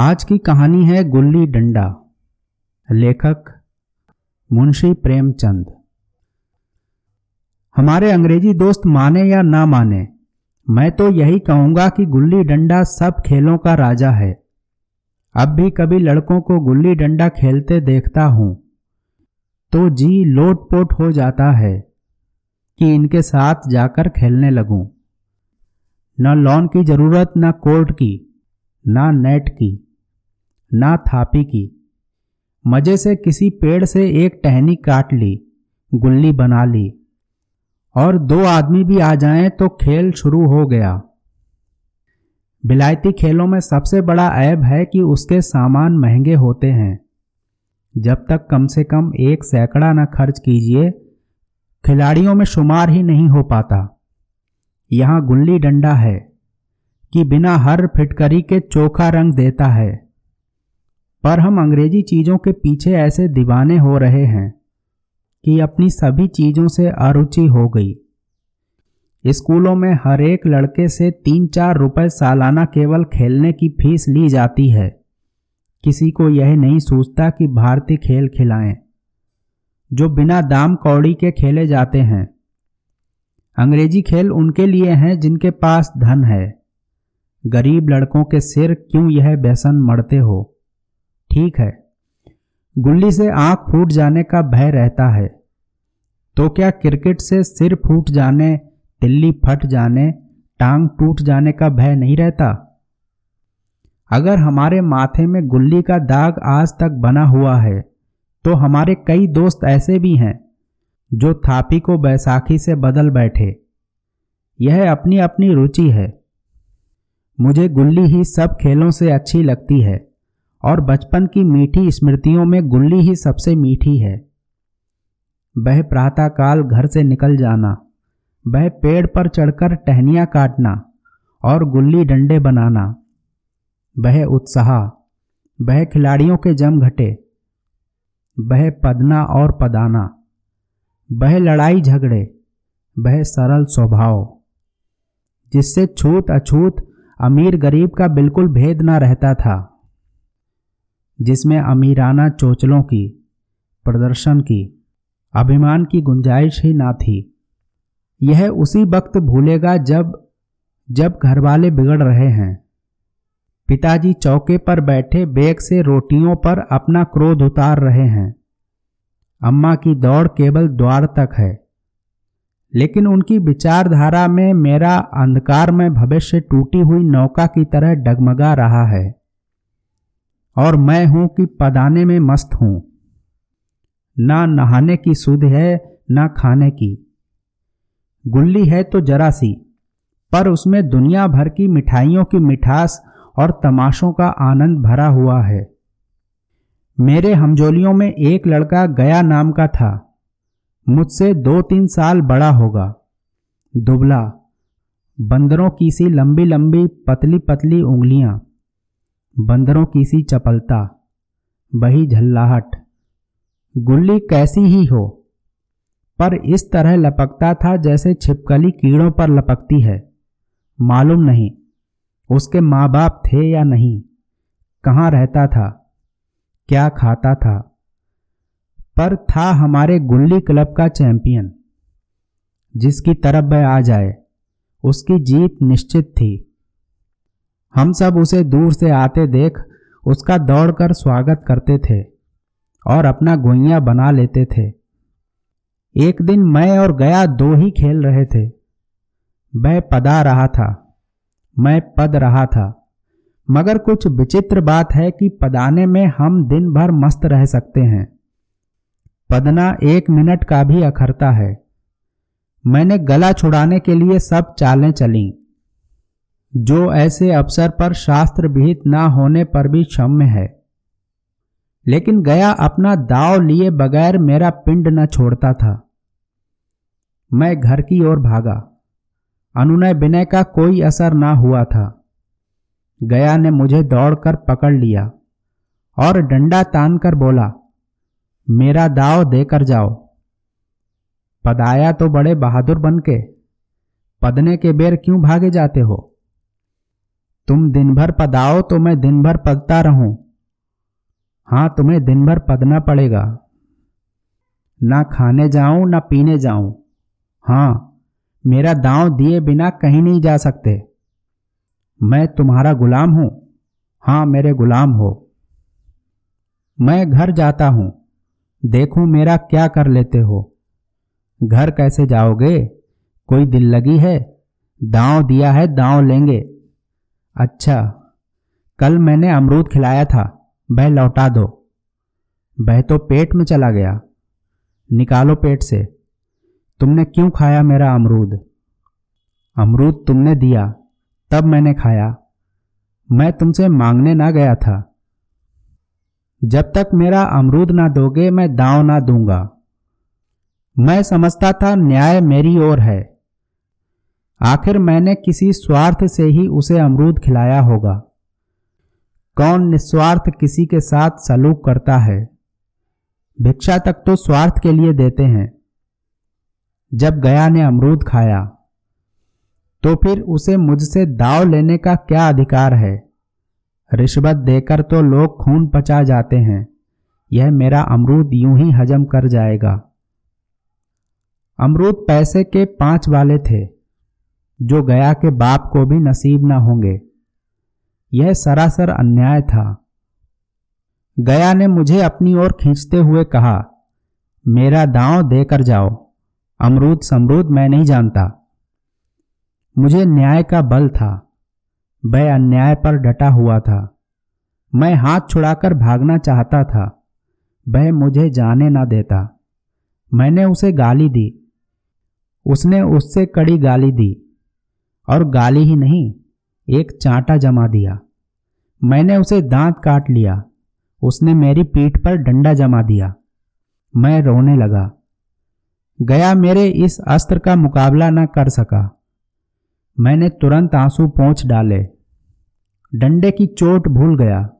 आज की कहानी है गुल्ली डंडा। लेखक मुंशी प्रेमचंद। हमारे अंग्रेज़ी दोस्त माने या ना माने, मैं तो यही कहूँगा कि गुल्ली डंडा सब खेलों का राजा है। अब भी कभी लड़कों को गुल्ली डंडा खेलते देखता हूँ तो जी लोटपोट हो जाता है कि इनके साथ जाकर खेलने लगूं। न लॉन की ज़रूरत, न कोर्ट की, ना नेट की। ना थापी की मज़े से किसी पेड़ से एक टहनी काट ली, गुल्ली बना ली। और दो आदमी भी आ जाएँ तो खेल शुरू हो गया। बिलायती खेलों में सबसे बड़ा ऐब है कि उसके सामान महँगे होते हैं। जब तक कम से कम एक सैकड़ा न खर्च कीजिए, खिलाड़ियों में शुमार ही नहीं हो पाता। यहाँ गुल्ली डंडा है, कि बिना हर फिटकरी के चोखा रंग देता है। पर हम अंग्रेज़ी चीज़ों के पीछे ऐसे दीवाने हो रहे हैं कि अपनी सभी चीज़ों से अरुचि हो गई। स्कूलों में हर एक लड़के से तीन चार रुपए सालाना केवल खेलने की फ़ीस ली जाती है। किसी को यह नहीं सोचता कि भारतीय खेल खिलाएँ, जो बिना दाम कौड़ी के खेले जाते हैं। अंग्रेज़ी खेल उनके लिए हैं जिनके पास धन है। गरीब लड़कों के सिर क्यों यह व्यसन मरते हो? ठीक है। गुल्ली से आँख फूट जाने का भय रहता है। तो क्या क्रिकेट से सिर फूट जाने, तिल्ली फट जाने, टांग टूट जाने का भय नहीं रहता? अगर हमारे माथे में गुल्ली का दाग आज तक बना हुआ है तो हमारे कई दोस्त ऐसे भी हैं, जो थापी को बैसाखी से बदल बैठे। यह अपनी अपनी रुचि है। मुझे गुल्ली ही सब खेलों से अच्छी लगती है। और बचपन की मीठी स्मृतियों में गुल्ली ही सबसे मीठी है। वह प्रातःकाल घर से निकल जाना, वह पेड़ पर चढ़कर टहनियाँ काटना और गुल्ली डंडे बनाना। वह उत्साह, वह खिलाड़ियों के जम घटे, वह पदना और पदाना, वह लड़ाई झगड़े, वह सरल स्वभाव, जिससे छूत अछूत अमीर गरीब का बिल्कुल भेद ना रहता था। जिसमें अमीराना चोचलों की, प्रदर्शन की, अभिमान की गुंजाइश ही ना थी। यह उसी वक्त भूलेगा जब जब घरवाले बिगड़ रहे हैं। पिताजी चौके पर बैठे बेग से रोटियों पर अपना क्रोध उतार रहे हैं। अम्मा की दौड़ केवल द्वार तक है। लेकिन उनकी विचारधारा में मेरा अंधकार में भविष्य टूटी हुई नौका की तरह डगमगा रहा है। और मैं हूँ कि पदाने में मस्त हूँ। ना नहाने की सुध है, ना खाने की। गुल्ली है तो जरा सी, पर उसमें दुनिया भर की मिठाइयों की मिठास और तमाशों का आनंद भरा हुआ है। मेरे हमजोलियों में एक लड़का गया नाम का था। मुझसे दो तीन साल बड़ा होगा। दुबला, बंदरों की सी लंबी लंबी पतली पतली उंगलियाँ। बंदरों की सी चपलता, बही झल्लाहट। गुल्ली कैसी ही हो, पर इस तरह लपकता था जैसे छिपकली कीड़ों पर लपकती है। मालूम नहीं, उसके माँ बाप थे या नहीं, कहाँ रहता था, क्या खाता था, पर था हमारे गुल्ली क्लब का चैंपियन। जिसकी तरफ़ वह आ जाए, उसकी जीत निश्चित थी। हम सब उसे दूर से आते देख उसका दौड़कर स्वागत करते थे और अपना गोइया बना लेते थे। एक दिन मैं और गया दो ही खेल रहे थे। वह पदा रहा था, मैं पद रहा था, मगर कुछ विचित्र बात है कि पदाने में हम दिन भर मस्त रह सकते हैं। पदना एक मिनट का भी अखरता है। मैंने गला छुड़ाने के लिए सब चालें चली। जो ऐसे अवसर पर शास्त्र विहित ना होने पर भी क्षम्य है। लेकिन गया अपना दाव लिए बगैर मेरा पिंड न छोड़ता था। मैं घर की ओर भागा। अनुनय विनय का कोई असर ना हुआ था। गया ने मुझे दौड़कर पकड़ लिया और डंडा तान कर बोला, मेरा दाव देकर जाओ। पदाया तो बड़े बहादुर बन के। पदने के बेर क्यों भागे जाते हो? तुम दिन भर पदाओ तो मैं दिन भर पदता रहूँ। हाँ तुम्हें दिन भर पदना पड़ेगा। ना खाने जाऊँ, ना पीने जाऊँ। हाँ मेरा दांव दिए बिना कहीं नहीं जा सकते। मैं तुम्हारा गुलाम हूँ। हाँ मेरे गुलाम हो। मैं घर जाता हूँ। देखूँ मेरा क्या कर लेते हो। घर कैसे जाओगे? कोई दिल लगी है? दांव दिया है, दांव लेंगे। अच्छा कल मैंने अमरूद खिलाया था वह लौटा दो। वह तो पेट में चला गया। निकालो पेट से। तुमने क्यों खाया मेरा अमरूद? अमरूद तुमने दिया, तब मैंने खाया। मैं तुमसे मांगने ना गया था। जब तक मेरा अमरूद ना दोगे, मैं दांव ना दूँगा। मैं समझता था न्याय मेरी ओर है। आखिर मैंने किसी स्वार्थ से ही उसे अमरूद खिलाया होगा। कौन निस्वार्थ किसी के साथ सलूक करता है? भिक्षा तक तो स्वार्थ के लिए देते हैं। जब गया ने अमरूद खाया तो फिर उसे मुझसे दाव लेने का क्या अधिकार है? रिश्वत देकर तो लोग खून पचा जाते हैं। यह मेरा अमरूद यूँ ही हजम कर जाएगा। अमरूद पैसे के पाँच वाले थे। जो गया के बाप को भी नसीब ना होंगे। यह सरासर अन्याय था। गया ने मुझे अपनी ओर खींचते हुए कहा, मेरा दांव देकर जाओ, अमरूद समरूद मैं नहीं जानता। मुझे न्याय का बल था, वह अन्याय पर डटा हुआ था। मैं हाथ छुड़ाकर भागना चाहता था, वह मुझे जाने ना देता। मैंने उसे गाली दी, उसने उससे कड़ी गाली दी। और गाली ही नहीं, एक चांटा जमा दिया। मैंने उसे दांत काट लिया। उसने मेरी पीठ पर डंडा जमा दिया। मैं रोने लगा। गया मेरे इस अस्त्र का मुकाबला न कर सका। मैंने तुरंत आँसू पहुँच डाले। डंडे की चोट भूल गया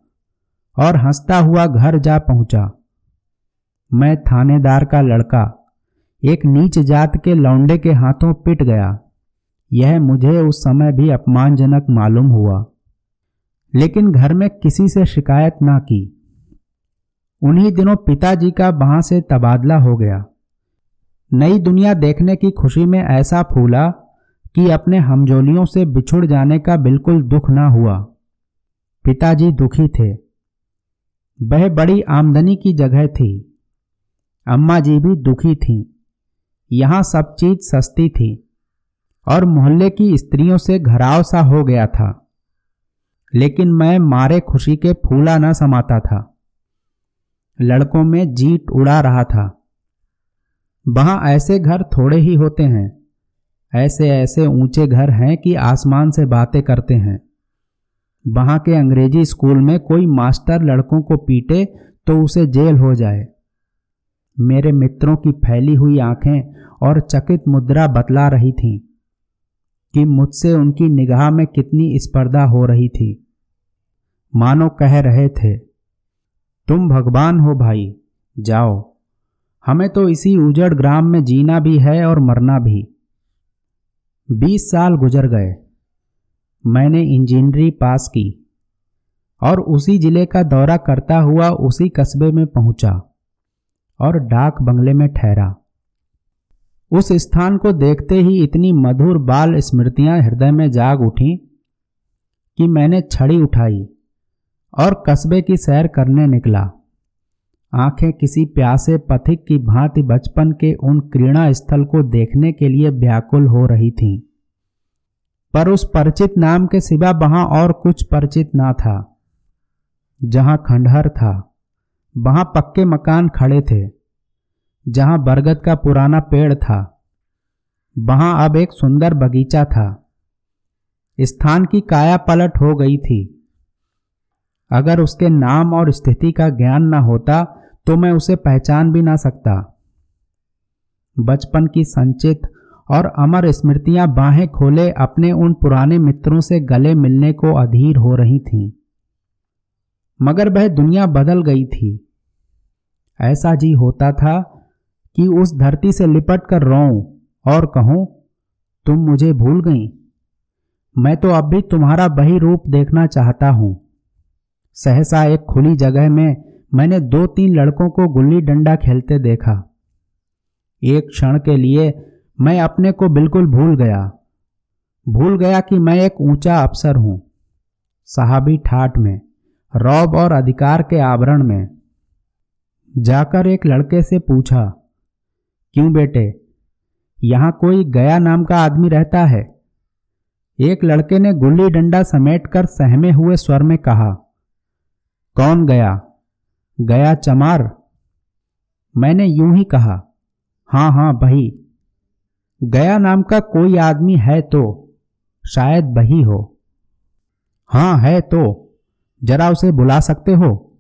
और हंसता हुआ घर जा पहुँचा। मैं थानेदार का लड़का, एक नीच जात के लौंडे के हाथों पिट गया। यह मुझे उस समय भी अपमानजनक मालूम हुआ। लेकिन घर में किसी से शिकायत ना की। उन्हीं दिनों पिताजी का वहाँ से तबादला हो गया। नई दुनिया देखने की खुशी में ऐसा फूला कि अपने हमजोलियों से बिछुड़ जाने का बिल्कुल दुख ना हुआ। पिताजी दुखी थे। वह बड़ी आमदनी की जगह थी। अम्मा जी भी दुखी थीं। यहाँ सब चीज़ सस्ती थी। और मोहल्ले की स्त्रियों से घराव सा हो गया था। लेकिन मैं मारे खुशी के फूला न समाता था। लड़कों में जीत उड़ा रहा था। वहाँ ऐसे घर थोड़े ही होते हैं। ऐसे ऐसे ऊँचे घर हैं कि आसमान से बातें करते हैं। वहाँ के अंग्रेज़ी स्कूल में कोई मास्टर लड़कों को पीटे तो उसे जेल हो जाए। मेरे मित्रों की फैली हुई आँखें और चकित मुद्रा बतला रही थीं। कि मुझसे उनकी निगाह में कितनी स्पर्धा हो रही थी। मानो कह रहे थे, तुम भगवान हो भाई, जाओ। हमें तो इसी उजड़ ग्राम में जीना भी है और मरना भी। बीस साल गुजर गए। मैंने इंजीनियरिंग पास की और उसी ज़िले का दौरा करता हुआ उसी कस्बे में पहुँचा और डाक बंगले में ठहरा। उस स्थान को देखते ही इतनी मधुर बाल स्मृतियाँ हृदय में जाग उठी कि मैंने छड़ी उठाई और कस्बे की सैर करने निकला। आँखें किसी प्यासे पथिक की भांति बचपन के उन क्रीड़ा स्थल को देखने के लिए व्याकुल हो रही थीं। पर उस परिचित नाम के सिवा वहाँ और कुछ परिचित ना था। जहाँ खंडहर था, वहाँ पक्के मकान खड़े थे। जहाँ बरगद का पुराना पेड़ था, वहाँ अब एक सुंदर बगीचा था। स्थान की काया पलट हो गई थी। अगर उसके नाम और स्थिति का ज्ञान न होता तो मैं उसे पहचान भी ना सकता। बचपन की संचित और अमर स्मृतियाँ बाहें खोले अपने उन पुराने मित्रों से गले मिलने को अधीर हो रही थीं। मगर वह दुनिया बदल गई थी। ऐसा जी होता था कि उस धरती से लिपट कर रोऊं और कहूँ, तुम मुझे भूल गई। मैं तो अब भी तुम्हारा वही रूप देखना चाहता हूँ। सहसा एक खुली जगह में मैंने दो तीन लड़कों को गुल्ली डंडा खेलते देखा। एक क्षण के लिए मैं अपने को बिल्कुल भूल गया। भूल गया कि मैं एक ऊँचा अफसर हूँ, साहबी ठाठ में, रौब और अधिकार के आवरण में। जाकर एक लड़के से पूछा क्यों बेटे? यहाँ कोई गया नाम का आदमी रहता है? एक लड़के ने गुल्ली डंडा समेटकर सहमे हुए स्वर में कहा, कौन गया? गया चमार। मैंने यूँ ही कहा, हाँ हाँ, बही। गया नाम का कोई आदमी है तो? शायद बही हो। हाँ, है तो। जरा उसे बुला सकते हो?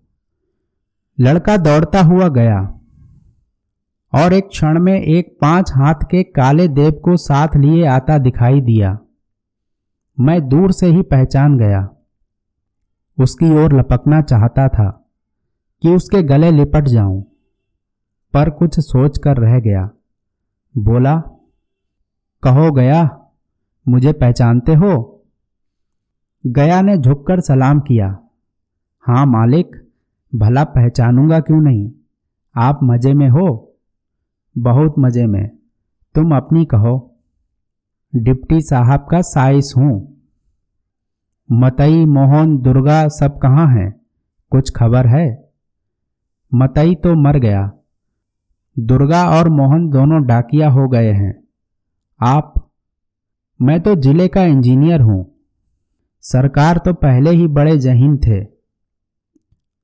लड़का दौड़ता हुआ गया। और एक क्षण में एक पाँच हाथ के काले देव को साथ लिए आता दिखाई दिया। मैं दूर से ही पहचान गया। उसकी ओर लपकना चाहता था कि उसके गले लिपट जाऊँ, पर कुछ सोच कर रह गया। बोला, कहो, गया, मुझे पहचानते हो? गया ने झुककर सलाम किया हाँ मालिक, भला पहचानूँगा क्यों नहीं? आप मज़े में हो बहुत मज़े में। तुम अपनी कहो। डिप्टी साहब का साइस हूँ। मतई, मोहन, दुर्गा सब कहाँ हैं? कुछ खबर है? मतई तो मर गया। दुर्गा और मोहन दोनों डाकिया हो गए हैं। आप? मैं तो ज़िले का इंजीनियर हूँ। सरकार तो पहले ही बड़े जहीन थे।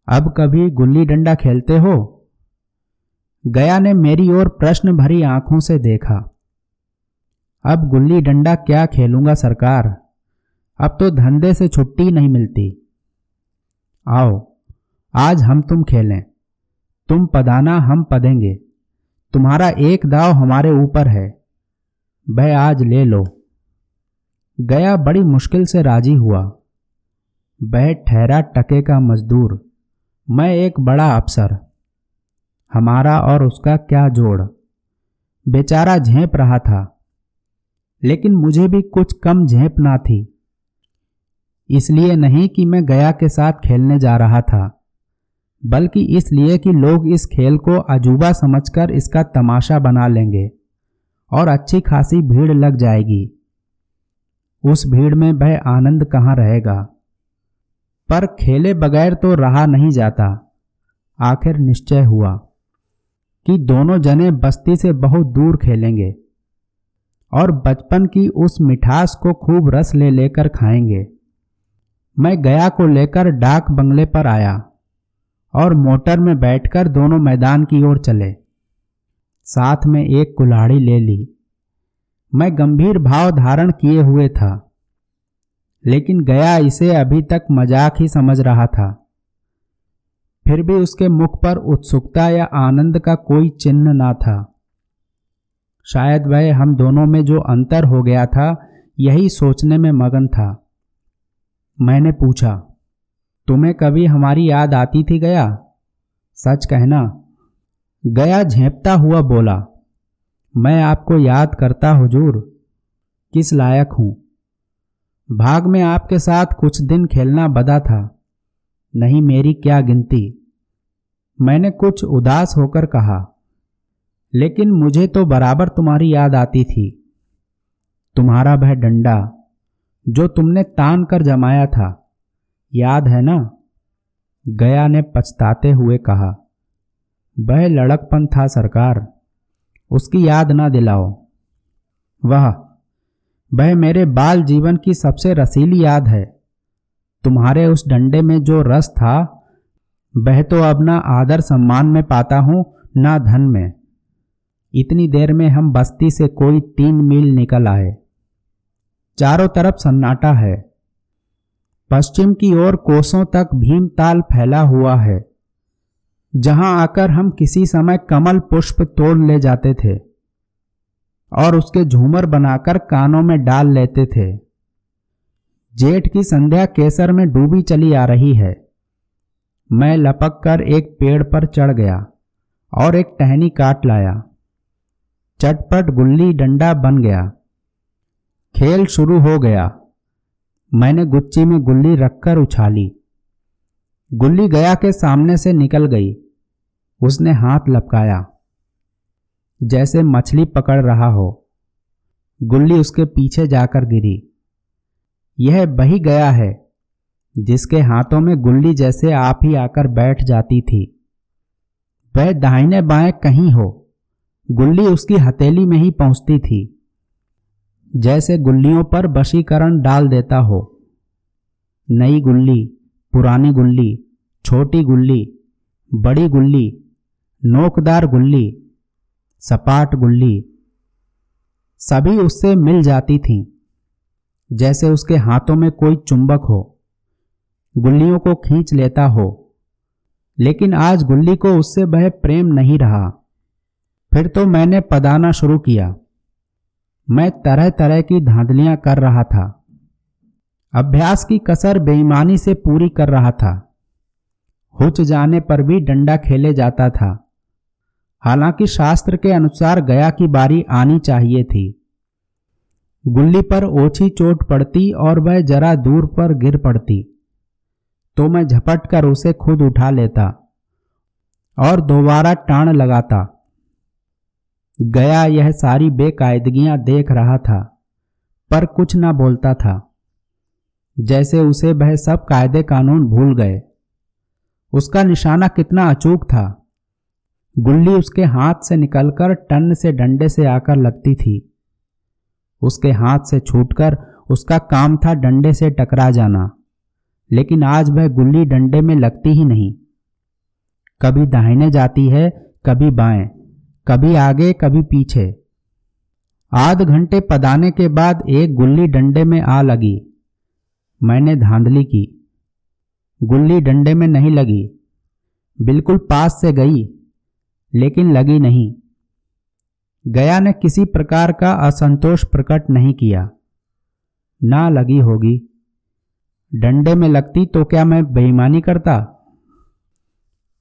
अब कभी गुल्ली डंडा खेलते हो? गया ने मेरी ओर प्रश्न भरी आँखों से देखा। अब गुल्ली डंडा क्या खेलूँगा सरकार? अब तो धंधे से छुट्टी नहीं मिलती। आओ, आज हम तुम खेलें। तुम पदाना, हम पदेंगे। तुम्हारा एक दाव हमारे ऊपर है। वह आज ले लो। गया बड़ी मुश्किल से राज़ी हुआ। वह ठहरा टके का मजदूर। मैं एक बड़ा अफसर। हमारा और उसका क्या जोड़? बेचारा झेप रहा था, लेकिन मुझे भी कुछ कम झेप ना थी। इसलिए नहीं कि मैं गया के साथ खेलने जा रहा था, बल्कि इसलिए कि लोग इस खेल को अजूबा समझकर इसका तमाशा बना लेंगे और अच्छी खासी भीड़ लग जाएगी। उस भीड़ में वह आनंद कहाँ रहेगा? पर खेले बगैर तो रहा नहीं जाता। आखिर निश्चय हुआ। कि दोनों जने बस्ती से बहुत दूर खेलेंगे और बचपन की उस मिठास को खूब रस ले लेकर खाएँगे। मैं गया को लेकर डाक बंगले पर आया और मोटर में बैठकर दोनों मैदान की ओर चले। साथ में एक कुल्हाड़ी ले ली। मैं गंभीर भाव धारण किए हुए था, लेकिन गया इसे अभी तक मज़ाक ही समझ रहा था। फिर भी उसके मुख पर उत्सुकता या आनंद का कोई चिन्ह ना था। शायद वह हम दोनों में जो अंतर हो गया था, यही सोचने में मगन था। मैंने पूछा, तुम्हें कभी हमारी याद आती थी गया? सच कहना, गया झेपता हुआ बोला, मैं आपको याद करता हुजूर, किस लायक हूँ। भाग में आपके साथ कुछ दिन खेलना बदा था, नहीं मेरी क्या गिनती। मैंने कुछ उदास होकर कहा, लेकिन मुझे तो बराबर तुम्हारी याद आती थी। तुम्हारा वह डंडा, जो तुमने तान कर जमाया था। याद है ना? गया ने पछताते हुए कहा वह लड़कपन था सरकार, उसकी याद ना दिलाओ। वह वह मेरे बाल जीवन की सबसे रसीली याद है। तुम्हारे उस डंडे में जो रस था वह तो अब ना आदर सम्मान में पाता हूँ, ना धन में। इतनी देर में हम बस्ती से कोई तीन मील निकल आए। चारों तरफ़ सन्नाटा है। पश्चिम की ओर कोसों तक भीमताल फैला हुआ है। जहाँ आकर हम किसी समय कमल पुष्प तोड़ ले जाते थे और उसके झूमर बनाकर कानों में डाल लेते थे। जेठ की संध्या केसर में डूबी चली आ रही है। मैं लपक कर एक पेड़ पर चढ़ गया और एक टहनी काट लाया। चटपट गुल्ली डंडा बन गया। खेल शुरू हो गया। मैंने गुच्ची में गुल्ली रखकर उछाली। गुल्ली गया के सामने से निकल गई। उसने हाथ लपकाया। जैसे मछली पकड़ रहा हो। गुल्ली उसके पीछे जाकर गिरी। यह बही गया है। जिसके हाथों में गुल्ली जैसे आप ही आकर बैठ जाती थी। वह दाहिने बाएँ कहीं हो, गुल्ली उसकी हथेली में ही पहुँचती थी, जैसे गुल्लियों पर बशीकरण डाल देता हो। नई गुल्ली, पुरानी गुल्ली, छोटी गुल्ली, बड़ी गुल्ली, नोकदार गुल्ली, सपाट गुल्ली, सभी उससे मिल जाती थीं, जैसे उसके हाथों में कोई चुंबक हो। गुल्लियों को खींच लेता हो। लेकिन आज गुल्ली को उससे वह प्रेम नहीं रहा। फिर तो मैंने पदाना शुरू किया। मैं तरह तरह की धांधलियाँ कर रहा था। अभ्यास की कसर बेईमानी से पूरी कर रहा था। हुच जाने पर भी डंडा खेले जाता था। हालाँकि शास्त्र के अनुसार गया की बारी आनी चाहिए थी। गुल्ली पर ओछी चोट पड़ती और वह जरा दूर पर गिर पड़ती। तो मैं झपट कर उसे खुद उठा लेता और दोबारा टाण लगाता। गया यह सारी बेकायदगियाँ देख रहा था, पर कुछ ना बोलता था। जैसे उसे वह सब कायदे कानून भूल गए। उसका निशाना कितना अचूक था। गुल्ली उसके हाथ से निकलकर टन से डंडे से आकर लगती थी। उसके हाथ से छूटकर उसका काम था डंडे से टकरा जाना। लेकिन आज वह गुल्ली डंडे में लगती ही नहीं। कभी दाहिने जाती है, कभी बाएँ, कभी आगे, कभी पीछे। आध घंटे पदाने के बाद एक गुल्ली डंडे में आ लगी। मैंने धांधली की। गुल्ली डंडे में नहीं लगी। बिल्कुल पास से गई, लेकिन लगी नहीं। गया ने किसी प्रकार का असंतोष प्रकट नहीं किया। ना लगी होगी। डंडे में लगती तो क्या मैं बेईमानी करता?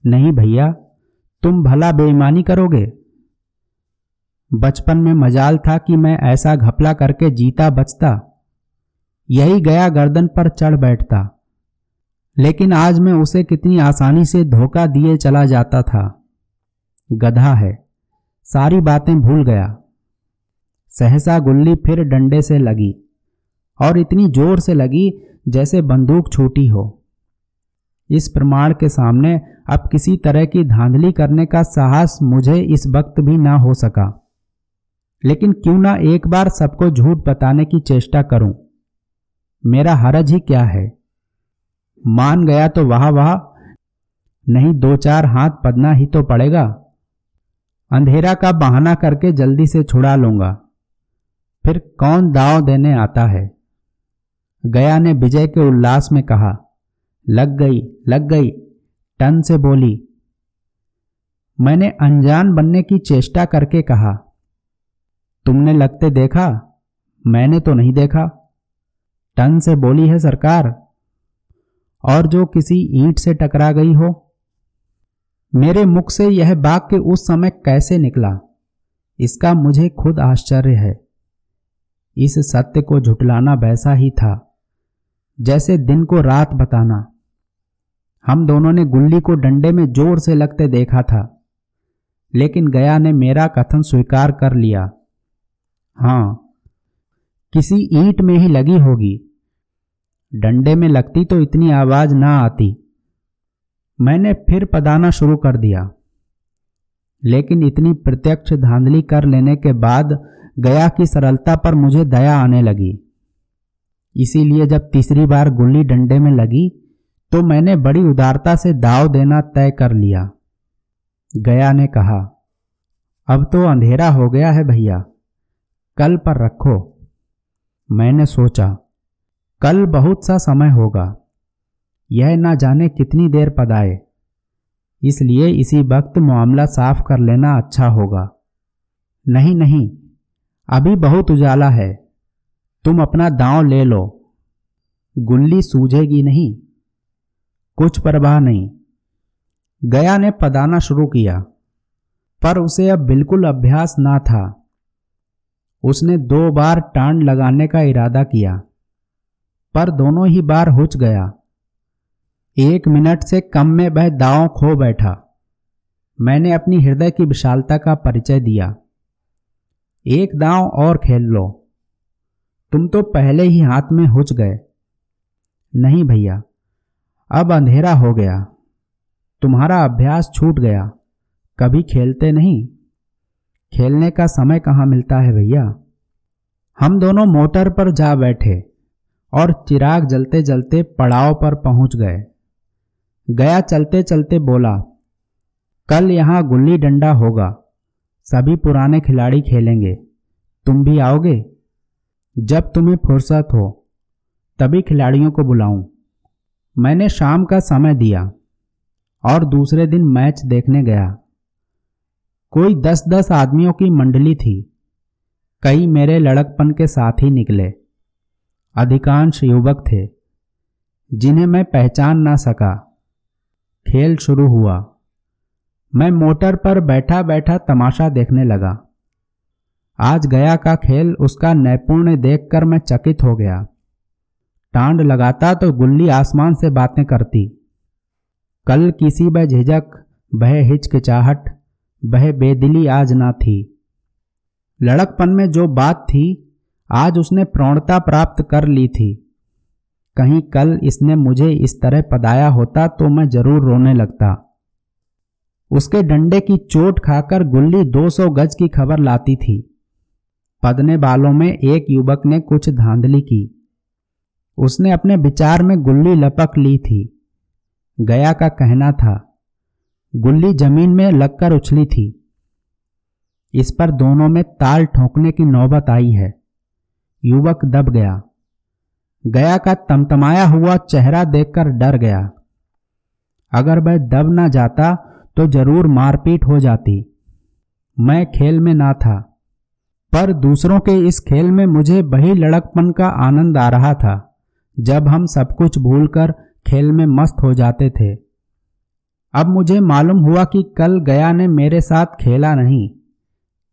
नहीं भैया, तुम भला बेईमानी करोगे? बचपन में मजाल था कि मैं ऐसा घपला करके जीता बचता। यही गया गर्दन पर चढ़ बैठता। लेकिन आज मैं उसे कितनी आसानी से धोखा दिए चला जाता था। गधा है, सारी बातें भूल गया। सहसा गुल्ली फिर डंडे से लगी और इतनी ज़ोर से लगी जैसे बंदूक छूटी हो। इस प्रमाण के सामने अब किसी तरह की धांधली करने का साहस मुझे इस वक्त भी ना हो सका। लेकिन क्यों ना एक बार सबको झूठ बताने की चेष्टा करूँ? मेरा हरज ही क्या है? मान गया तो वाह वाह, नहीं दो चार हाथ पदना ही तो पड़ेगा। अंधेरा का बहाना करके जल्दी से छुड़ा लूँगा। फिर कौन दाव देने आता है? गया ने विजय के उल्लास में कहा, लग गई लग गई, टन से बोली। मैंने अनजान बनने की चेष्टा करके कहा, तुमने लगते देखा? मैंने तो नहीं देखा। टन से बोली है सरकार। और जो किसी ईंट से टकरा गई हो। मेरे मुख से यह वाक्य उस समय कैसे निकला? इसका मुझे खुद आश्चर्य है। इस सत्य को झुटलाना वैसा ही था। जैसे दिन को रात बताना। हम दोनों ने गुल्ली को डंडे में ज़ोर से लगते देखा था, लेकिन गया ने मेरा कथन स्वीकार कर लिया। हाँ किसी ईंट में ही लगी होगी। डंडे में लगती तो इतनी आवाज़ ना आती। मैंने फिर पदाना शुरू कर दिया। लेकिन इतनी प्रत्यक्ष धांधली कर लेने के बाद गया की सरलता पर मुझे दया आने लगी। इसीलिए जब तीसरी बार गुल्ली डंडे में लगी तो मैंने बड़ी उदारता से दाव देना तय कर लिया। गया ने कहा, अब तो अंधेरा हो गया है भैया, कल पर रखो। मैंने सोचा, कल बहुत सा समय होगा, यह ना जाने कितनी देर पदाए। इसलिए इसी वक्त मामला साफ़ कर लेना अच्छा होगा। नहीं नहीं, अभी बहुत उजाला है। तुम अपना दांव ले लो। गुल्ली सूझेगी नहीं, कुछ परवाह नहीं। गया ने पदाना शुरू किया, पर उसे अब बिल्कुल अभ्यास ना था। उसने दो बार टांड लगाने का इरादा किया, पर दोनों ही बार हुच गया। एक मिनट से कम में वह दांव खो बैठा। मैंने अपनी हृदय की विशालता का परिचय दिया। एक दांव और खेल लो। तुम तो पहले ही हाथ में हुच गए। नहीं भैया, अब अंधेरा हो गया। तुम्हारा अभ्यास छूट गया। कभी खेलते नहीं। खेलने का समय कहाँ मिलता है भैया? हम दोनों मोटर पर जा बैठे और चिराग जलते जलते पड़ाव पर पहुँच गए। गया चलते चलते बोला, कल यहाँ गुल्ली डंडा होगा। सभी पुराने खिलाड़ी खेलेंगे। तुम भी आओगे? जब तुम्हें फुर्सत हो, तभी खिलाड़ियों को बुलाऊं। मैंने शाम का समय दिया और दूसरे दिन मैच देखने गया। कोई दस दस आदमियों की मंडली थी। कई मेरे लड़कपन के साथ ही निकले। अधिकांश युवक थे, जिन्हें मैं पहचान ना सका। खेल शुरू हुआ। मैं मोटर पर बैठा बैठा तमाशा देखने लगा। आज गया का खेल उसका नैपुण्य देखकर मैं चकित हो गया। टांड लगाता तो गुल्ली आसमान से बातें करती। कल किसी ब झिझक, बह हिचकिचाहट, बह बेदिली आज ना थी। लड़कपन में जो बात थी, आज उसने प्रौणता प्राप्त कर ली थी। कहीं कल इसने मुझे इस तरह पदाया होता तो मैं ज़रूर रोने लगता। उसके डंडे की चोट खाकर गुल्ली 200 गज की खबर लाती थी। पदने बालों में एक युवक ने कुछ धांधली की। उसने अपने विचार में गुल्ली लपक ली थी। गया का कहना था, गुल्ली ज़मीन में लगकर उछली थी। इस पर दोनों में ताल ठोंकने की नौबत आई है। युवक दब गया। गया का तमतमाया हुआ चेहरा देखकर डर गया। अगर वह दब ना जाता तो ज़रूर मारपीट हो जाती। मैं खेल में ना था। पर दूसरों के इस खेल में मुझे वही लड़कपन का आनंद आ रहा था, जब हम सब कुछ भूलकर खेल में मस्त हो जाते थे। अब मुझे मालूम हुआ कि कल गया ने मेरे साथ खेला नहीं,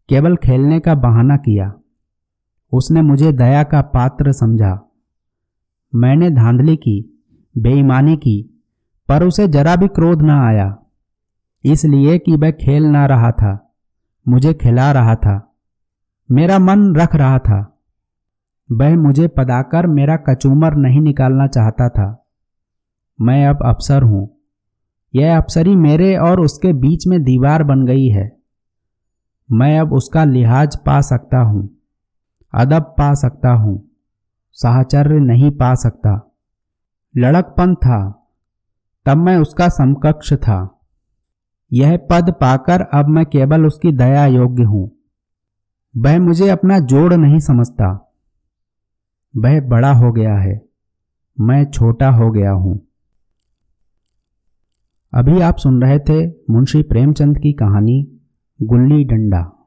केवल खेलने का बहाना किया। उसने मुझे दया का पात्र समझा। मैंने धांधली की, बेईमानी की, पर उसे जरा भी क्रोध ना आया, इसलिए कि वह खेल ना रहा था, मुझे खिला रहा था। मेरा मन रख रहा था। वह मुझे पदाकर मेरा कचूमर नहीं निकालना चाहता था। मैं अब अफसर हूँ। यह अफसरी मेरे और उसके बीच में दीवार बन गई है। मैं अब उसका लिहाज पा सकता हूँ। अदब पा सकता हूँ। साहचर्य नहीं पा सकता। लड़कपन था। तब मैं उसका समकक्ष था। यह पद पाकर अब मैं केवल उसकी दया योग्य हूँ। वह मुझे अपना जोड़ नहीं समझता। वह बड़ा हो गया है। मैं छोटा हो गया हूँ। अभी आप सुन रहे थे मुंशी प्रेमचंद की कहानी, गुल्ली डंडा।